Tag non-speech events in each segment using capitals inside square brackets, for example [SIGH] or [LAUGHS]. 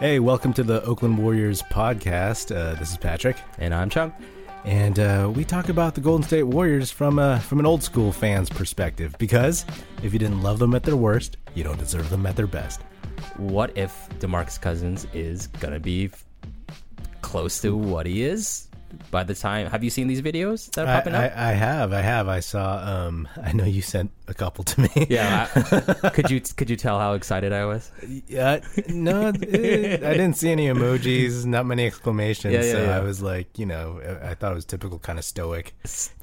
Hey, welcome to the Oakland Warriors podcast. Uh, this is Patrick, And I'm Chuong. and uh, we talk about the Golden State Warriors from uh, from an old school fan's perspective. Because if you didn't love them at their worst, you don't deserve them at their best. What if DeMarcus Cousins is gonna be f- close to what he is by the time? Have you seen these videos that are I, popping up? I, I have, I have. I saw. Um, I know you sent a couple to me. yeah. I- [LAUGHS] could you could you tell how excited I was? Yeah, no, it- I didn't see any emojis, not many exclamations. Yeah, yeah, so yeah. I was like, you know, I I thought it was typical kind of stoic,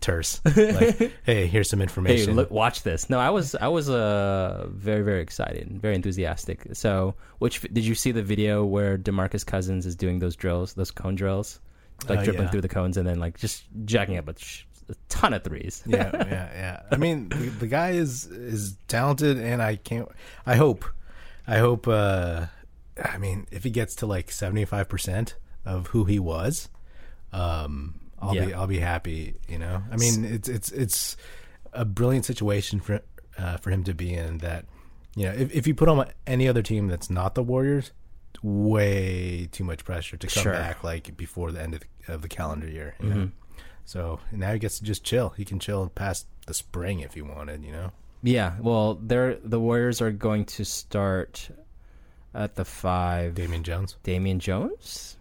terse. [LAUGHS] Like, hey, here's some Hey, information. look, watch this. No, I was I was uh very very excited, very enthusiastic. So, which did you see the video where DeMarcus Cousins is doing those drills, those cone drills, like Uh, dribbling yeah. through the cones and then like just jacking up a, sh- a ton of threes. yeah, [LAUGHS] yeah, yeah. I mean, the, the guy is is talented, and I can't. I hope, I hope. uh I mean, if he gets to like seventy five percent of who he was, um, I'll be I'll be happy. You know, I mean, it's it's it's a brilliant situation for uh, for him to be in. That you know, if if you put him on any other team that's not the Warriors. Way too much pressure to come Sure. back like before the end of the, of the calendar year. You? Mm-hmm. So now he gets to just chill. He can chill past the spring if he wanted, you know. Yeah, well, they're the Warriors are going to start at the five. Damian Jones, Damian Jones.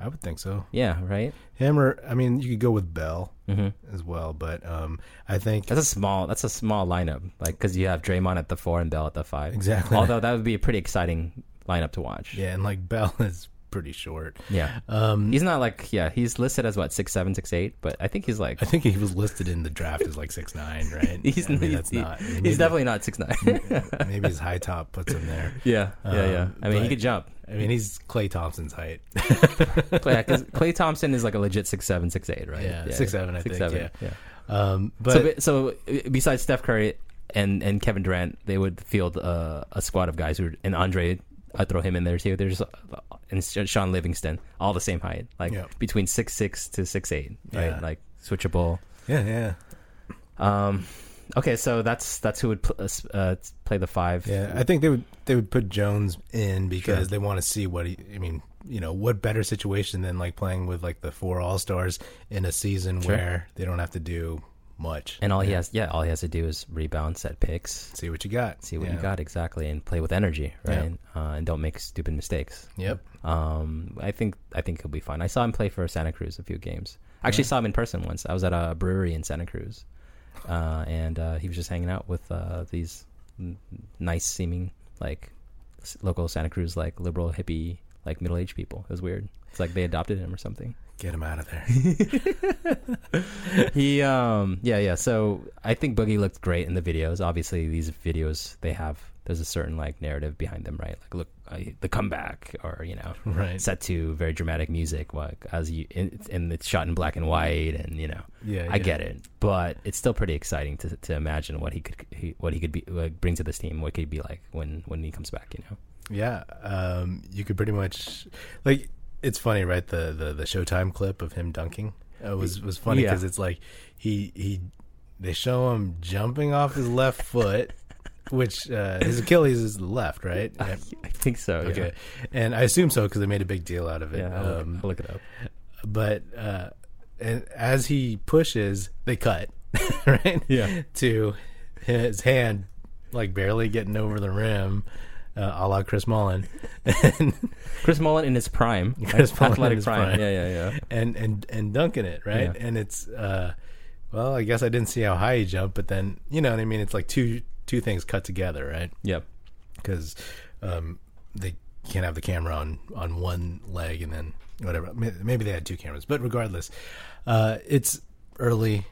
I would think so. Yeah, right. Him or I mean, you could go with Bell hmm as well, but um, I think That's a small. That's a small lineup, like because you have Draymond at the four and Bell at the five. Exactly. Although that would be a pretty exciting lineup to watch. yeah, and like [LAUGHS] Bell is pretty short. Yeah. Um, He's not like yeah. He's listed as what six seven six eight, but I think he's like I think he was listed in the draft as like six nine, right? [LAUGHS] he's, I mean, that's he- not. he's definitely not six nine. [LAUGHS] maybe his high top puts him there. yeah, yeah, yeah. Um, I mean, he but- could jump. I mean, he's Klay Thompson's height. Yeah, because Klay Thompson is like a legit six seven six eight, right? Yeah, 6'7", I think, yeah. yeah. Um, but so, so besides Steph Curry and, and Kevin Durant, they would field uh, a squad of guys who and Andre. I throw him in there too. There's and Shaun Livingston, all the same height, like Yeah. between six six to six eight, right? Yeah. Like switchable. yeah, yeah, Um, okay, so that's that's who would pl- uh, uh, play the five. yeah. I think they would they would put Jones in because Sure. they want to see what he. I mean, you know, what better situation than like playing with like the four All Stars in a season Sure. where they don't have to do much And all he has, yeah, all he has to do is rebound, set picks, see what you got. see what Yeah. you got exactly, and play with energy, Yeah. right? Uh, and don't make stupid mistakes. Yep. Um, I think I think he'll be fine. I saw him play for Santa Cruz a few games. I actually saw him in person once. I was at a brewery in Santa Cruz, uh, and uh, he was just hanging out with uh, these nice seeming like local Santa Cruz like liberal hippie like middle aged people. It was weird. It's like they adopted him or something. Get him out of there. [LAUGHS] he um yeah yeah. So I think Boogie looked great in the videos. Obviously, these videos they have there's a certain like narrative behind them, right? Like look uh, the comeback or you know right. set to very dramatic music like as you and and it's shot in black and white and you know Yeah. I get it but it's still pretty exciting to to imagine what he could he, what he could be like, bring to this team what could he be like when when he comes back you know Yeah, um, you could pretty much like. It's funny, right? The the, the Showtime clip of him dunking uh, was was funny Yeah. because it's like he he they show him jumping off his left [LAUGHS] foot, which uh, his Achilles is the left, right? I, I think so yeah. Okay, and I assume so because they made a big deal out of it. yeah I'll, um, look, I'll look it up but uh, and as he pushes, they cut [LAUGHS] right. Yeah. to his hand like barely getting over the rim, uh, a la Chris Mullin, [LAUGHS] and Chris Mullin in his prime Chris Mullin in athletic his prime. prime. yeah yeah yeah and and and dunking it right. Yeah. And it's uh, well, I guess I didn't see how high he jumped, but then you know what I mean. It's like two two things cut together, right? yep because um, they can't have the camera on on one leg and then whatever. Maybe they had two cameras, but regardless, uh, it's early.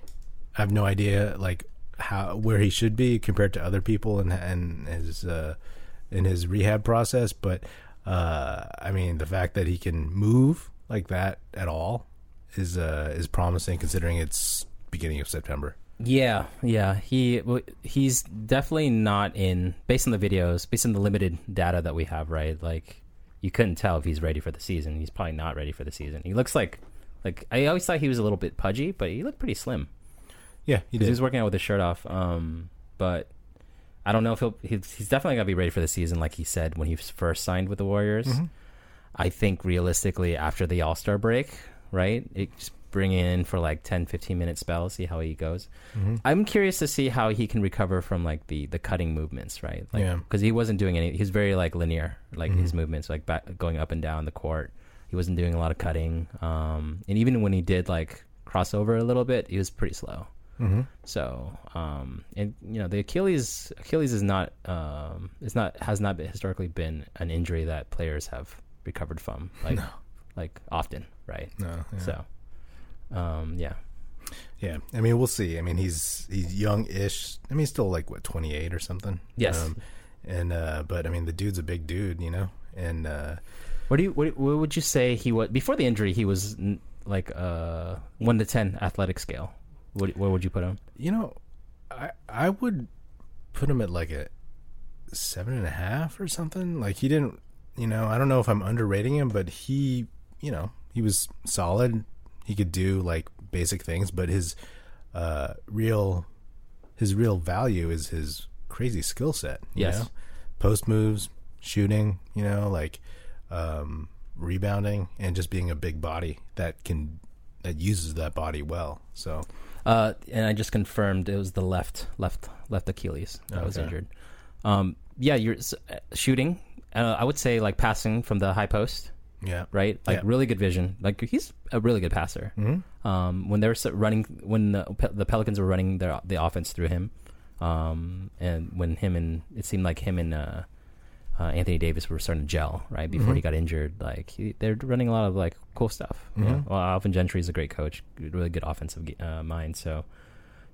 I have no idea like how where he should be compared to other people and and his uh, in his rehab process. But uh, I mean, the fact that he can move like that at all is uh, is promising considering it's beginning of September. Yeah, yeah. He he's definitely not in based on the videos, based on the limited data that we have, right? Like you couldn't tell if he's ready for the season. He's probably not ready for the season. He looks like like I always thought he was a little bit pudgy, but he looked pretty slim. Yeah, he He was working out with his shirt off. Um, but I don't know if he'll he's, he's definitely gonna be ready for the season, like he said when he first signed with the Warriors. Mhm. I think realistically after the All Star break, right? It just bring in for like 10, 15 minute spells, see how he goes. Mm-hmm. I'm curious to see how he can recover from like the the cutting movements, right? Like, Yeah. because he wasn't doing any. He's very like linear, like his Mhm. movements, like back, going up and down the court. He wasn't doing a lot of cutting, um, and even when he did like crossover a little bit, he was pretty slow. Mm-hmm. So, um, and you know, the Achilles Achilles is not um, is not has not been, historically been an injury that players have recovered from like No. like often, right? No. Yeah. So, um, yeah, Yeah, I mean, we'll see. I mean, he's he's young-ish. I mean, he's still like what twenty eight or something. Yes. Um, and uh, but I mean, the dude's a big dude, you know. And uh, What do you what, what would you say he was before the injury? He was n- like uh one to ten athletic scale. What where would you put him? you know, I I would put him at like a seven and a half or something. Like he didn't, you know. I don't know if I'm underrating him, but he, you know, he was solid. He could do like basic things, but his uh, real his real value is his crazy skill set. Yes. know? post moves, shooting. You know, like um, rebounding and just being a big body that can that uses that body well. So Uh, and I just confirmed it was the left left left Achilles that was injured. Um, yeah, you're s- uh, shooting. Uh, I would say like passing from the high post, yeah, right? Like Yeah. really good vision. Like he's a really good passer. hmm um, when they were running when the, the Pelicans were running their the offense through him, um, and when him and it seemed like him and uh, uh, Anthony Davis were starting to gel right before Mhm. he got injured. Like he, they're running a lot of like cool stuff. you know? Mhm. Well, Alvin Gentry is a great coach, really good offensive uh, mind. So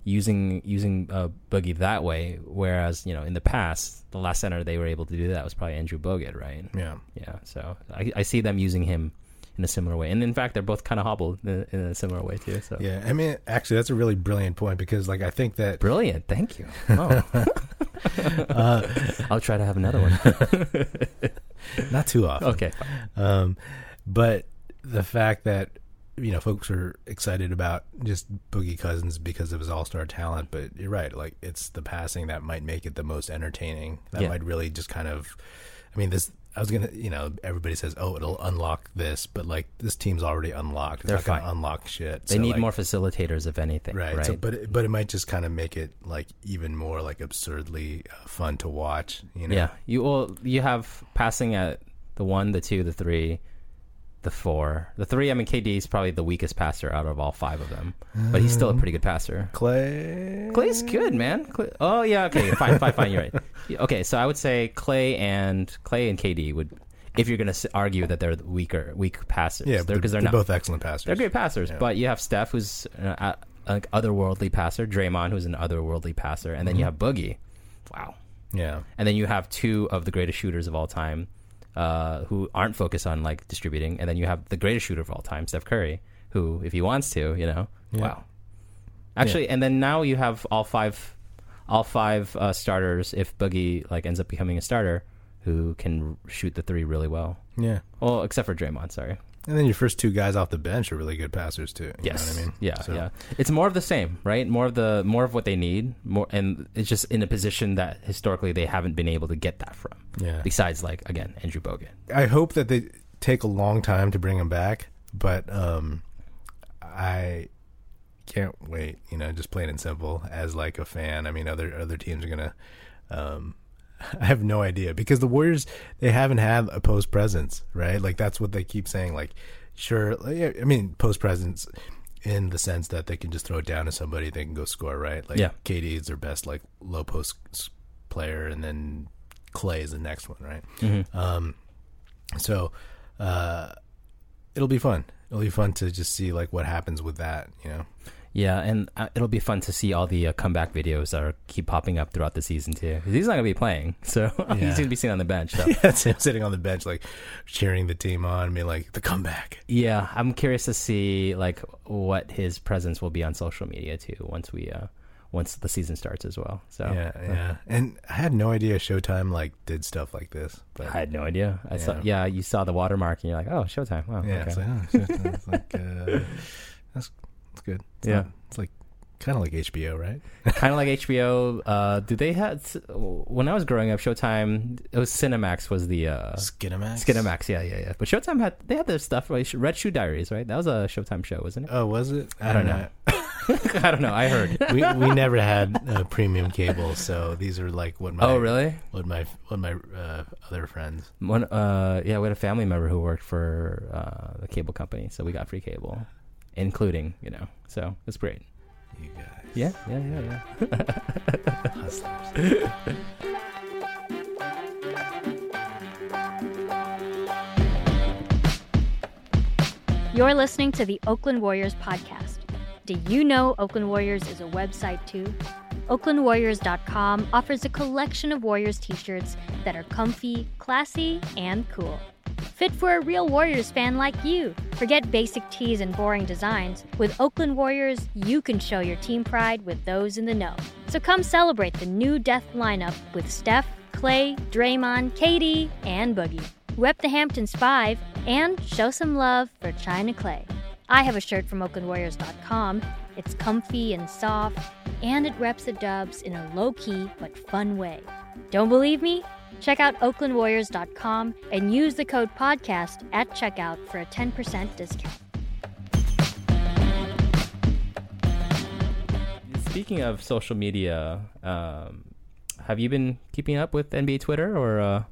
using using uh, Boogie that way, whereas you know in the past the last center they were able to do that was probably Andrew Bogut, right? yeah. Yeah, so I, I see them using him in a similar way, and in fact, they're both kind of hobbled in, in a similar way too. So Yeah, I mean, actually, that's a really brilliant point because, like, I think that brilliant, thank you. [LAUGHS] Oh. [LAUGHS] uh, [LAUGHS] I'll try to have another one. [LAUGHS] not too often. okay, Um, but the fact that you know folks are excited about just Boogie Cousins because of his All Star talent, but you're right. Like, it's the passing that might make it the most entertaining. That Yeah. might really just kind of. I mean, this. I was gonna, you know, everybody says, "Oh, it'll unlock this," but like this team's already unlocked. It's They're not gonna unlock shit. they So, need like, more facilitators, if anything. right, Right. So, but it, but it might just kind of make it like even more like absurdly uh, fun to watch. You know, Yeah, you well, you have passing at the one, the two, the three, the four, the three. I mean, KD is probably the weakest passer out of all five of them, but he's still a pretty good passer. Klay. Klay's good, man. Klay, oh yeah, okay, fine, fine, fine. You're right. [LAUGHS] Okay, so I would say Klay and Klay and KD would, if you're going to argue that they're weaker, weak passers. Yeah, because they're, they're, not. both excellent passers. They're great passers, Yeah. but you have Steph, who's an uh, otherworldly passer. Draymond, who's an otherworldly passer, and then you Mm-hmm. have Boogie. Wow. Yeah, And then you have two of the greatest shooters of all time, uh, who aren't focused on like distributing. And then you have the greatest shooter of all time, Steph Curry, who, if he wants to, you know, Yeah. wow. Actually, and then now you have all five, all five uh, starters. If Boogie like ends up becoming a starter, who can shoot the three really well. yeah. Well, except for Draymond, sorry. And then your first two guys off the bench are really good passers too. You yes. know what I mean? Yeah, So- yeah. It's more of the same, right? More of the more of what they need. More, and it's just in a position that historically they haven't been able to get that from. Yeah. Besides, like again, Andrew Bogut. I hope that they take a long time to bring him back, but um, I can't wait. You know, just plain and simple. As like a fan, I mean, other other teams are gonna. Um, [LAUGHS] I have no idea because the Warriors they haven't had a post presence, right? Like that's what they keep saying. Like, sure, I mean, post presence in the sense that they can just throw it down to somebody, they can go score, right? Like, Yeah. KD is their best like low post player, and then Klay is the next one, right? Mm-hmm. Um, so uh, it'll be fun. It'll be fun to just see like what happens with that. You know, Yeah, and uh, it'll be fun to see all the uh, comeback videos that are keep popping up throughout the season too. He's not gonna be playing, [LAUGHS] so [LAUGHS] he's gonna be sitting on the bench. So. [LAUGHS] that's him sitting on the bench, like cheering the team on, being like the comeback. yeah, I'm curious to see like what his presence will be on social media too once we uh once the season starts as well. So Yeah, yeah. And I had no idea Showtime like did stuff like this, but I had no idea. I saw, Yeah. yeah, you saw the watermark and you're like, oh, Showtime. Wow, yeah, okay. it's like, oh, Showtime. it's like uh, that's that's good. It's Yeah. not- it's like Kind of like HBO, right? [LAUGHS] kind of like HBO. Uh, do they had when I was growing up? Showtime. It was Cinemax was the uh, Skinamax. Skinemax. Yeah, yeah, yeah. But Showtime had they had their stuff. Right? Red Shoe Diaries, right? That was a Showtime show, wasn't it? Oh, was it? I don't know. [LAUGHS] I don't know. I heard. [LAUGHS] we we never had uh, premium cable, so these are like what my oh, really? what my what my uh, other friends. One, uh, yeah, we had a family member who worked for uh, the cable company, so we got free cable, including you know. So it's great. You guys, Yeah, yeah, yeah, yeah. [LAUGHS] hustlers. You're listening to the Oakland Warriors podcast. Do you know Oakland Warriors is a website too? OaklandWarriors.com offers a collection of Warriors t shirts that are comfy, classy, and cool. Fit for a real Warriors fan like you. Forget basic tees and boring designs. With Oakland Warriors, you can show your team pride with those in the know. So come celebrate the new Death lineup with Steph, Klay, Draymond, KD, and Boogie. Rep the Hamptons 5 and show some love for China Klay. I have a shirt from OaklandWarriors.com. It's comfy and soft, and it reps the dubs in a low key but fun way. Don't believe me? Check out OaklandWarriors.com and use the code podcast at checkout for a 10% discount. Speaking of social media, um, have you been keeping up with NBA Twitter or uh,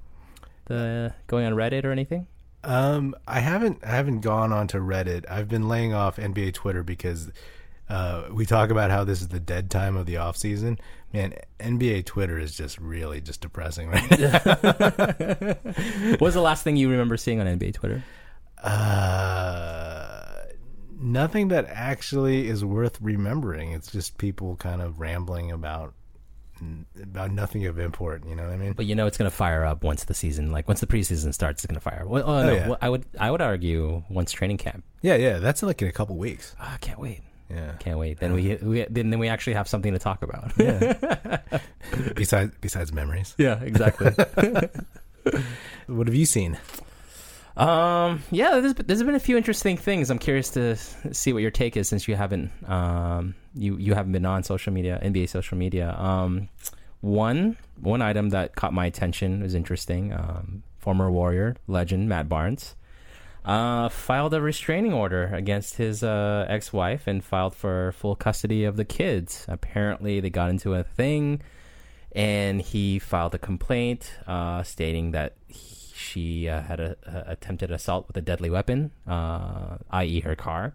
the going on Reddit or anything? Um, I haven't I haven't gone onto Reddit. I've been laying off NBA Twitter because uh, we talk about how this is the dead time of the off season. Man, NBA Twitter is just really just depressing right now. [LAUGHS] what was the last thing you remember seeing on NBA Twitter? Uh, nothing that actually is worth remembering. It's just people kind of rambling about about nothing of import. You know what I mean? But you know it's going to fire up once the season, like once the preseason starts, it's going to fire. Well, oh, no, yeah. well, I would I would argue once training camp. Yeah, yeah. That's like in a couple weeks. Oh, I can't wait. Yeah. Can't wait. Then we, we then then we actually have something to talk about. Yeah. [LAUGHS] besides besides memories. yeah, exactly. [LAUGHS] What have you seen? Um, yeah, there's, there's been a few interesting things. I'm curious to see what your take is since you haven't um you you haven't been on social media, NBA social media. Um, one one item that caught my attention was interesting. Um, former Warrior legend Matt Barnes uh filed a restraining order against his uh ex-wife and filed for full custody of the kids. Apparently, they got into a thing, and he filed a complaint uh stating that he, she uh, had a, a attempted assault with a deadly weapon, uh, i.e., her car.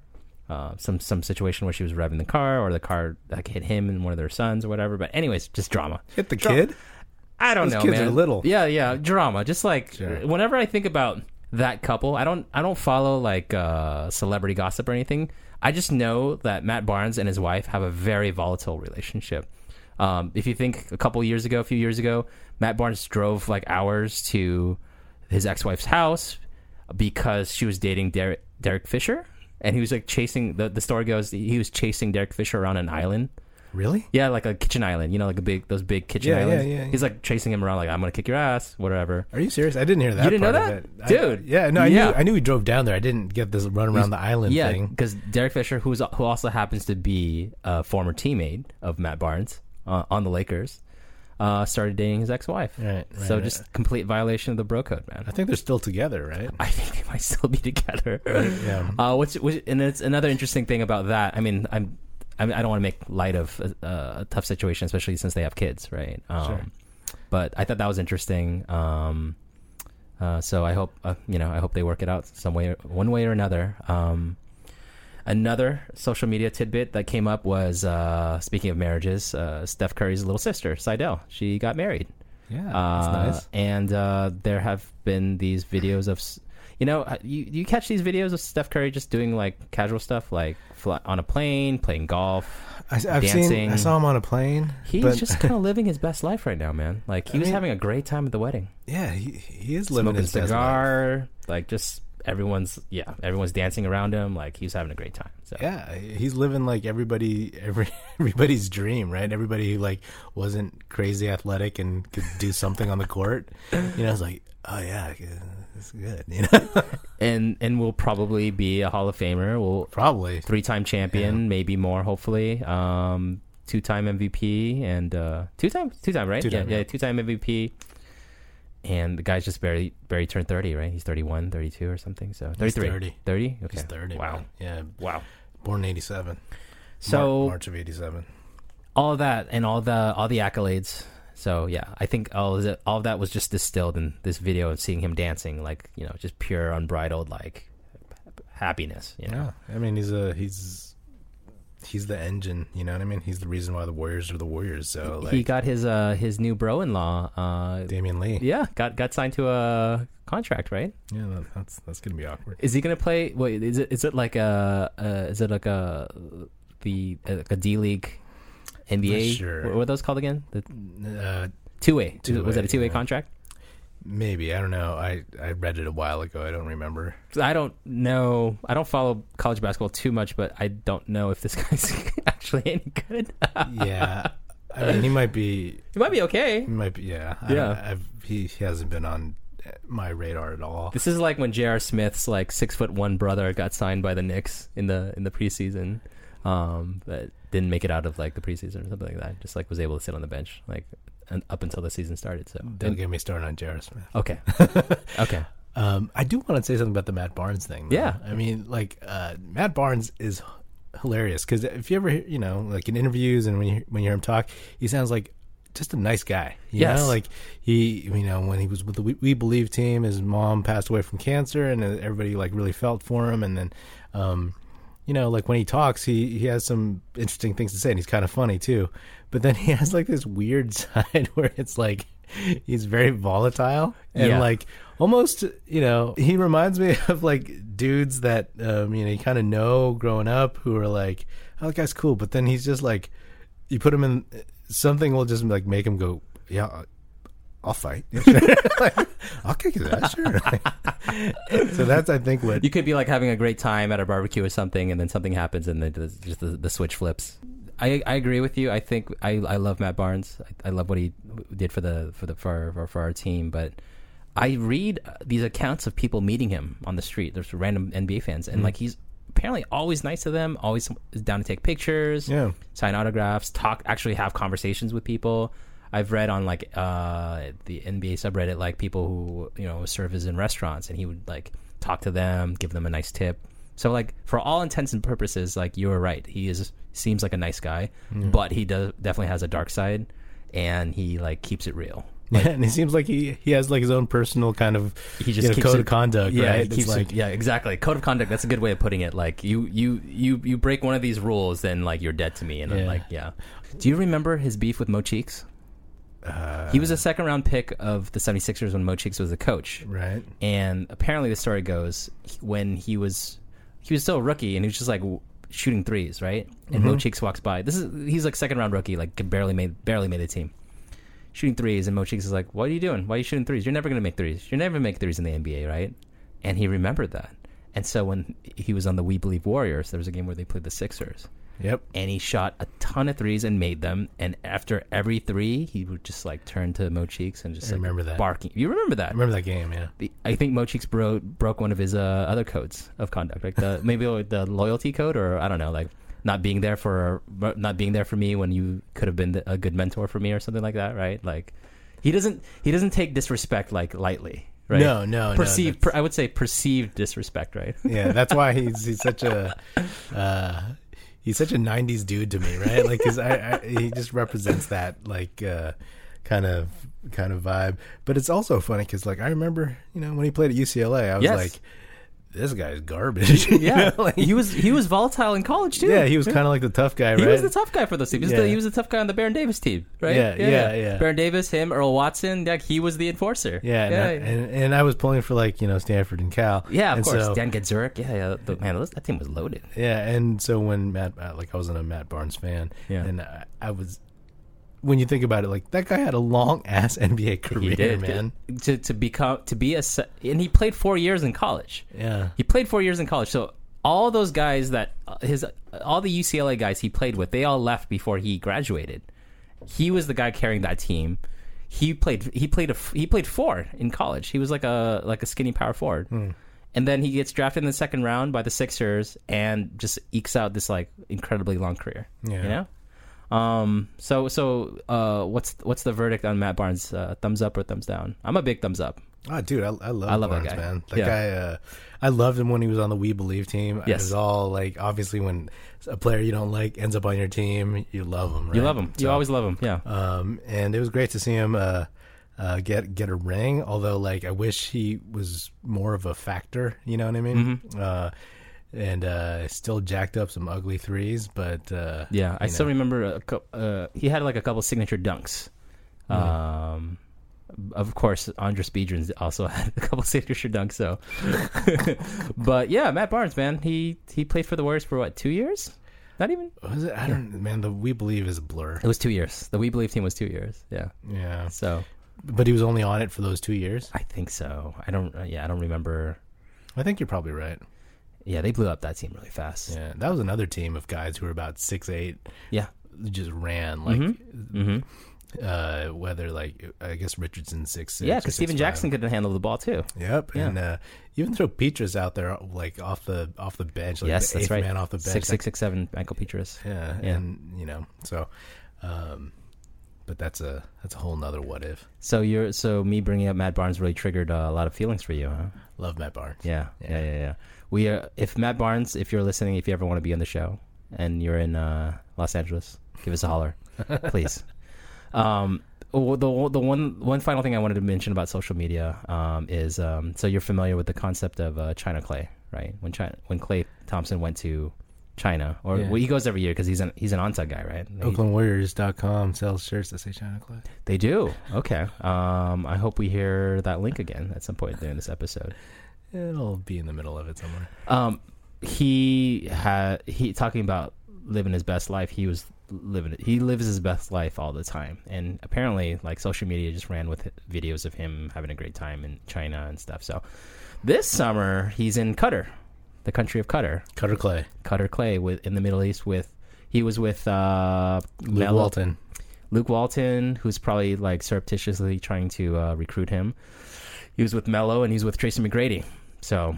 Uh, some some situation where she was revving the car, or the car like hit him and one of their sons, or whatever. But anyways, just drama. Hit the kid? I don't Those know, kids man. are little. Yeah, yeah, drama. Just like Sure. whenever I think about that couple, I don't I don't follow like uh, celebrity gossip or anything. I just know that Matt Barnes and his wife have a very volatile relationship. Um, if you think a couple years ago, a few years ago, Matt Barnes drove like hours to his ex-wife's house because she was dating Derek, Derek Fisher, and he was like chasing. the The story goes he was chasing Derek Fisher around an island. Really? Yeah, like a kitchen island. You know, like a big those big kitchen Yeah, yeah, islands. yeah, He's like chasing him around, like I'm gonna kick your ass, whatever. Are you serious? I didn't hear that. You didn't know part of that? it. I- Dude. yeah, no, I Yeah. knew. I knew he drove down there. I didn't get this run around the island yeah, thing. because Derek Fisher, who's who also happens to be a former teammate of Matt Barnes uh, on the Lakers, uh, started dating his ex-wife. Right, right, so right. just complete violation of the bro code, man. I think they're still together, right? I think they might still be together. Yeah. Uh, which, which, and it's another interesting thing about that. I mean, I'm, I, mean, I don't want to make light of a, a tough situation, especially since they have kids, right? Um, Sure. But I thought that was interesting. Um, uh, so I hope, uh, you know, I hope they work it out some way, one way or another. Um, another social media tidbit that came up was uh, speaking of marriages, uh, Steph Curry's little sister, Sydel. She got married. Yeah, Uh, that's nice. And uh, there have been these videos of, you know, uh, you you catch these videos of Steph Curry just doing like casual stuff, like fly, on a plane, playing golf. I, I've dancing. seen. I saw him on a plane. He's but, just kind of living his best life right now, man. Like he I was mean- having a great time at the wedding, yeah, he, he is living smoking his best life. cigar, like just everyone's yeah, everyone's dancing around him. Like he was having a great time. So Yeah, he's living like everybody, every [LAUGHS] everybody's dream, right? Everybody who like wasn't crazy athletic and could do something on the court. You know, it's like oh yeah, it's good. You know, [LAUGHS] and and will probably be a Hall of Famer. Will probably. three time champion, maybe more, hopefully. Um, two time MVP and uh, two time, two time, right? Two-time, yeah, yeah. yeah, two time MVP. And the guy's just barely barely turned 30, right? He's 31, 32 or something. So 33. 30. 30? Okay. He's thirty. Wow. man. Yeah, Wow. born in '87. So March of '87. all of that and all the all the accolades. So yeah, I think all of that, all of that was just distilled in this video and seeing him dancing, like you know, just pure unbridled like happiness. You know, Yeah, I mean he's a he's he's the engine. You know what I mean? He's the reason why the Warriors are the Warriors. So like he got his uh his new bro-in-law. Uh, Damion Lee. yeah, got got signed to a contract, right? Yeah, that, that's that's gonna be awkward. Is he gonna play? Wait, is it is it like a uh, is it like a the like a D League NBA? Sure. What, are those called again? The Uh, two way. Was it a two way yeah. contract? maybe I don't know. I I read it a while ago. I don't remember. I don't know. I don't follow college basketball too much, but I don't know if this [LAUGHS] guy's actually any good. Yeah, [LAUGHS] I mean he might be. he might be okay. He might be. Yeah. I- Yeah. I've, he, he hasn't been on my radar at all. This is like when J.R. Smith's like six foot one brother got signed by the Knicks in the in the preseason, um, but didn't make it out of like the preseason or something like that. Just like was able to sit on the bench like and up until the season started. So Don't get me started on. Smith. okay, [LAUGHS] okay, Um, I do want to say something about the Matt Barnes thing. though. Yeah. I mean, like uh, Matt Barnes is hilarious because if you ever, hear- you know, like in interviews and when you when you hear him talk, he sounds like just a nice guy. You Yes. know, like he, you know, when he was with the We, we Believe team, his mom passed away from cancer, and uh, everybody like really felt for him. And then, um, you know, like when he talks, he he has some interesting things to say, and he's kind of funny too. But then [LAUGHS] he has like this weird [LAUGHS] side [LAUGHS] where it's like he's very volatile and Yeah. like almost you know he reminds me of like dudes that um you know you kind of know growing up who are like oh that guy's cool but then he's just like you put him in something will just like make him go yeah I'll fight Yeah, sure. Like, I'll kick his ass sure [LAUGHS] so that's I think what you could be like having a great time at a barbecue or something, and then something happens, and then the, just the, the switch flips. I, I agree with you. I think I, I love Matt Barnes. I, I love what he did for the for the for our, for our team. But I read uh, these accounts of people meeting him on the street. There's random NBA fans, and hmm. like he's apparently always nice to them. Always down to take pictures, Yeah. sign autographs, talk, actually have conversations with people. I've read on like uh, the NBA subreddit, like people who you know servers in restaurants, and he would like talk to them, give them a nice tip. So like for all intents and purposes, like you were right, he is seems like a nice guy, but he does definitely has a dark side, and he like keeps it real. yeah, [LAUGHS] and he seems like he he has like his own personal kind of He just you know, code it- of conduct Yeah, right keeps like it, yeah, exactly. Code of conduct. That's a good way of putting it. Like you, you, you, you break one of these rules, then like you're dead to me. And I'm like, yeah. Do you remember his beef with Mo Cheeks? Uh, He was a second round pick of the 76ers when Mo Cheeks was the coach. right And apparently the story goes when he was he was still a rookie and he was just like shooting threes, right? And Mo Cheeks walks by. This is he's like second round rookie, like barely made barely made the team. Shooting threes and Mo Cheeks is like, "What are you doing? Why are you shooting threes? You're never going to make threes. You're never going to make threes in the NBA, right?" And he remembered that. And so when he was on the We Believe Warriors, there was a game where they played the Sixers yep and he shot a ton of threes and made them. And after every three, he would just like turn to Mo Cheeks and just I like, remember that. barking. You remember that? I remember that game yeah The- I think Mo Cheeks bro- broke one of his uh, other codes of conduct, like the [LAUGHS] maybe the loyalty code, or I don't know, like not being there for not being there for me when you could have been a good mentor for me or something like that, right? Like he doesn't he doesn't take disrespect like lightly, right? No, no, no, perceived. that's- per, I would say perceived disrespect, right? yeah that's why he's he's such a [LAUGHS] uh he's such a 90s dude to me right like because I, I he just represents that like uh kind of kind of vibe but it's also funny because like i remember you know when he played at ucla i was Yes. like this guy's garbage [LAUGHS] Yeah, like- he was he was volatile in college too. yeah he was kind of like the tough guy He was the tough guy for those teams. He was, Yeah. the, he was the tough guy on the Baron Davis team, right? Yeah, yeah, yeah. Baron Davis, him, Earl Watson, like he was the enforcer. yeah, and, yeah, I, and, and I was pulling for like you know Stanford and Cal. Yeah, of and course. So, Dan Gadzuric. Yeah, yeah. The, man, that team was loaded. Yeah, and so when Matt, uh, like I wasn't a Matt Barnes fan, Yeah. and I, I was. When you think about it, like that guy had a long ass [LAUGHS] NBA career, He did, man. To to become to be a and he played four years in college. Yeah, He played four years in college. So all those guys that uh, his all the UCLA guys he played with, they all left before he graduated. He was the guy carrying that team. he played he played a he played four in college. He was like a like a skinny power forward. Hmm. And then he gets drafted in the second round by the Sixers and just ekes out this like incredibly long career. Yeah. You know? Um so so uh what's what's the verdict on Matt Barnes? Uh, thumbs up or thumbs down? I'm a big thumbs up. Oh, dude, I, I love I love that guy. man. That Yeah. guy, uh, I loved him when he was on the We Believe team. Yes. It was all like, obviously, when a player you don't like ends up on your team, you love him. Right? You love him. You always love him. Yeah. Um, and it was great to see him uh, uh, get get a ring. Although, like, I wish he was more of a factor. You know what I mean? Mm-hmm. Uh, and uh, still jacked up some ugly threes, but uh, Yeah, I still know. remember a, cou- uh, he had like a couple signature dunks. Um, of course, Andris Biedrins also [LAUGHS] had a couple signature dunks. So, [LAUGHS] but yeah, Matt Barnes, man, he he played for the Warriors for what two years? Not even. was it? I don't. Man, the We Believe is a blur. It was two years. The We Believe team was two years. Yeah. Yeah, So but he was only on it for those two years. I think so. I don't. Uh, yeah, I don't remember. I think you're probably right. Yeah, they blew up that team really fast. Yeah, that was another team of guys who were about six eight, Yeah. just ran like. Mm-hmm. Uh, whether like I guess Richardson six six. Yeah, because Stephen 6'5". Jackson couldn't handle the ball too. Yep, Yeah. and uh, even throw Pietrus out there like off the off the bench. Like yes, the that's right. Man off the bench. Six six six seven. Michael Pietrus. Yeah, Yeah. and you know, so, um, but that's a that's a whole nother what if. So you're so me bringing up Matt Barnes really triggered uh, a lot of feelings for you, huh? Love Matt Barnes. Yeah, yeah, Yeah. yeah, yeah. We are, if Matt Barnes, if you're listening, if you ever want to be on the show and you're in uh, Los Angeles, give us a holler, [LAUGHS] please. Um, the the one one final thing I wanted to mention about social media um, is um, so you're familiar with the concept of uh, China Klay, right? When China, when Klay Thompson went to China, or Yeah. well, he goes every year because he's an he's an onside guy, right? OaklandWarriors.com sells shirts that say China Clay. They do. Okay. Um, I hope we hear that link again at some point during this episode. It'll be in the middle of it somewhere. Um, he had he talking about living his best life. He was living it. He lives his best life all the time, and apparently, like social media just ran with videos of him having a great time in China and stuff. So this summer he's in Qatar, the country of Qatar, qatar Klay, Qatar Klay, with in the Middle East. With he was with uh, Luke Melo- Walton. Luke Walton, who's probably like surreptitiously trying to uh, recruit him. He was with Melo and he's with Tracy McGrady. So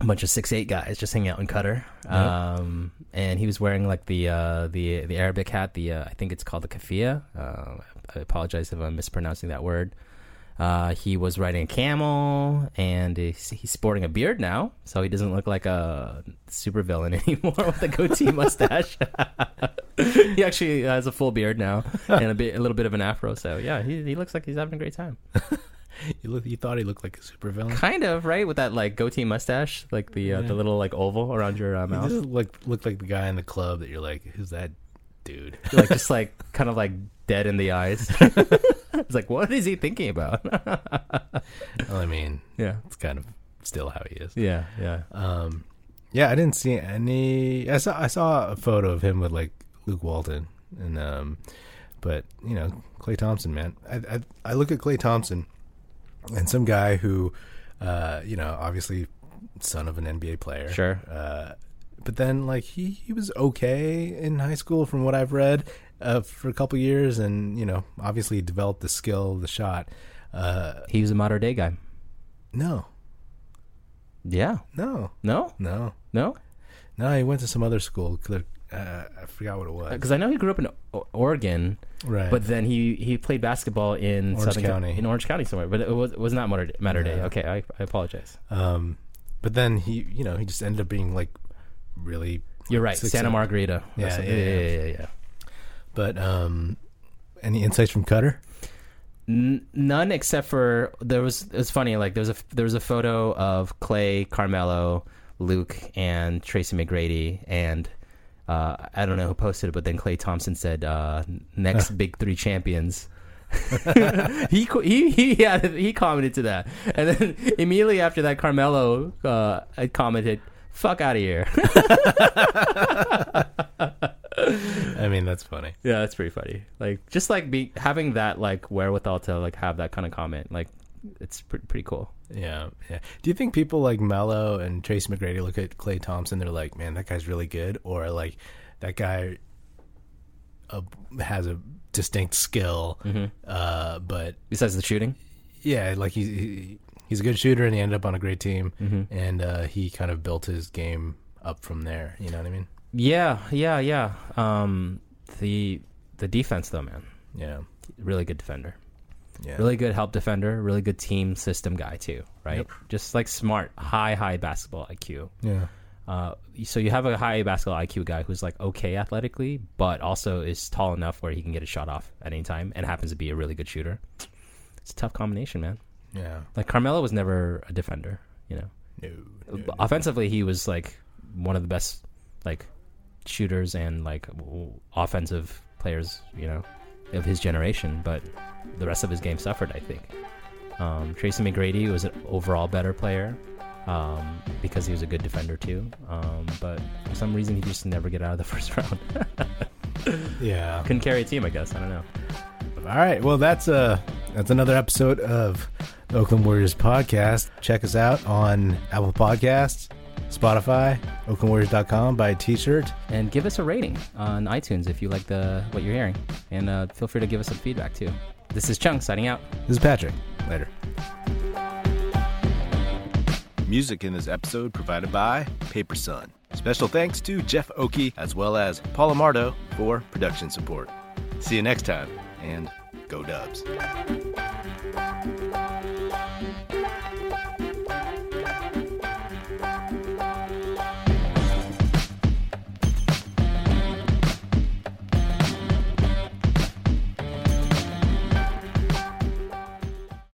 a bunch of six eight guys just hanging out in Qatar. Yeah. Um, and he was wearing like the uh, the the Arabic hat. The uh, I think it's called the kafia. Uh, I apologize if I'm mispronouncing that word. Uh, he was riding a camel, and he's, he's sporting a beard now, so he doesn't look like a supervillain [LAUGHS] anymore with a goatee [LAUGHS] mustache. [LAUGHS] he actually has a full beard now and a bit, a little bit of an afro. So yeah, he he looks like he's having a great time. You, look, you thought he looked like a supervillain. Kind of right with that like goatee mustache, like the uh, Yeah. the little like oval around your uh, He mouth. just looked looked like the guy in the club that you're like, who's that dude? [LAUGHS] like just like [LAUGHS] kind of like dead in the eyes. [LAUGHS] it's like what is he thinking about? well, I mean, yeah, it's kind of still how he is. yeah, yeah. Um, yeah, I didn't see any. I saw I saw a photo of him with like Luke Walton, and um, but you know Klay Thompson, man. I I, I look at Klay Thompson, and some guy who, uh, you know, obviously son of an NBA player, Sure. Uh, but then like he he was okay in high school from what I've read, uh, for a couple years, and you know, obviously developed the skill, the shot. Uh, He was a modern day guy. no, Yeah. no, No. no, No. no. He went to some other school. Uh, I forgot what it was. Because I know he grew up in O- Oregon, Right. but then he, he played basketball in Orange Southern County. in Orange County somewhere. But it was it was not Mater Dei. Yeah. Okay, I, I apologize. um, but then he, you know, he just ended up being like really. You're right. Santa. Margarita. Yeah, yeah, yeah, yeah. yeah, yeah, yeah. But um, any insights from Qatar? N- none except for there was it's funny like there was a there was a photo of Klay, Carmelo, Luke, and Tracy McGrady, and uh, I don't know who posted it, but then Klay Thompson said uh, next [LAUGHS] big three champions. [LAUGHS] [LAUGHS] he he he yeah, he commented to that, and then immediately after that, Carmelo uh, commented, "Fuck out of here." I mean, that's funny. yeah, that's pretty funny. Like just like be having that like wherewithal to like have that kind of comment, like it's pretty pretty cool. Yeah, yeah. Do you think people like Melo and Tracy McGrady look at Klay Thompson? They're like, man, that guy's really good, or like that guy uh, has a distinct skill. Mm-hmm. Uh, but Besides the shooting, yeah, like he, he he's a good shooter, and he ended up on a great team, Mm-hmm. and uh, he kind of built his game up from there. You know what I mean? yeah, yeah, yeah. Um, the the defense though, man, Yeah, really good defender. Yeah, really good help defender, really good team system guy too, right? Yep. Just like smart, high, high basketball IQ. yeah, Uh, so you have a high basketball IQ guy who's like okay athletically, but also is tall enough where he can get a shot off at any time and happens to be a really good shooter. It's a tough combination, man. yeah. Like Carmelo was never a defender, you know. No, no, Offensively, he was like one of the best like shooters and like offensive players, you know, of his generation. But the rest of his game suffered, I think. Um, Tracy McGrady was an overall better player um, because he was a good defender too. Um, but for some reason, he just never get out of the [LAUGHS] first round. [LAUGHS] yeah. Couldn't carry a team, I guess. I don't know. All right. Well, that's uh that's another episode of the Oakland Warriors podcast. Check us out on Apple Podcasts, Spotify, OaklandWarriors.com. Buy a T-shirt. And give us a rating on iTunes if you like the what you're hearing, and uh, feel free to give us some feedback too. This is Chuong signing out. This is Patrick. Later. Music in this episode provided by Paper Sun. Special thanks to Jeff Oakey as well as Paul Amardo for production support. See you next time, and go Dubs.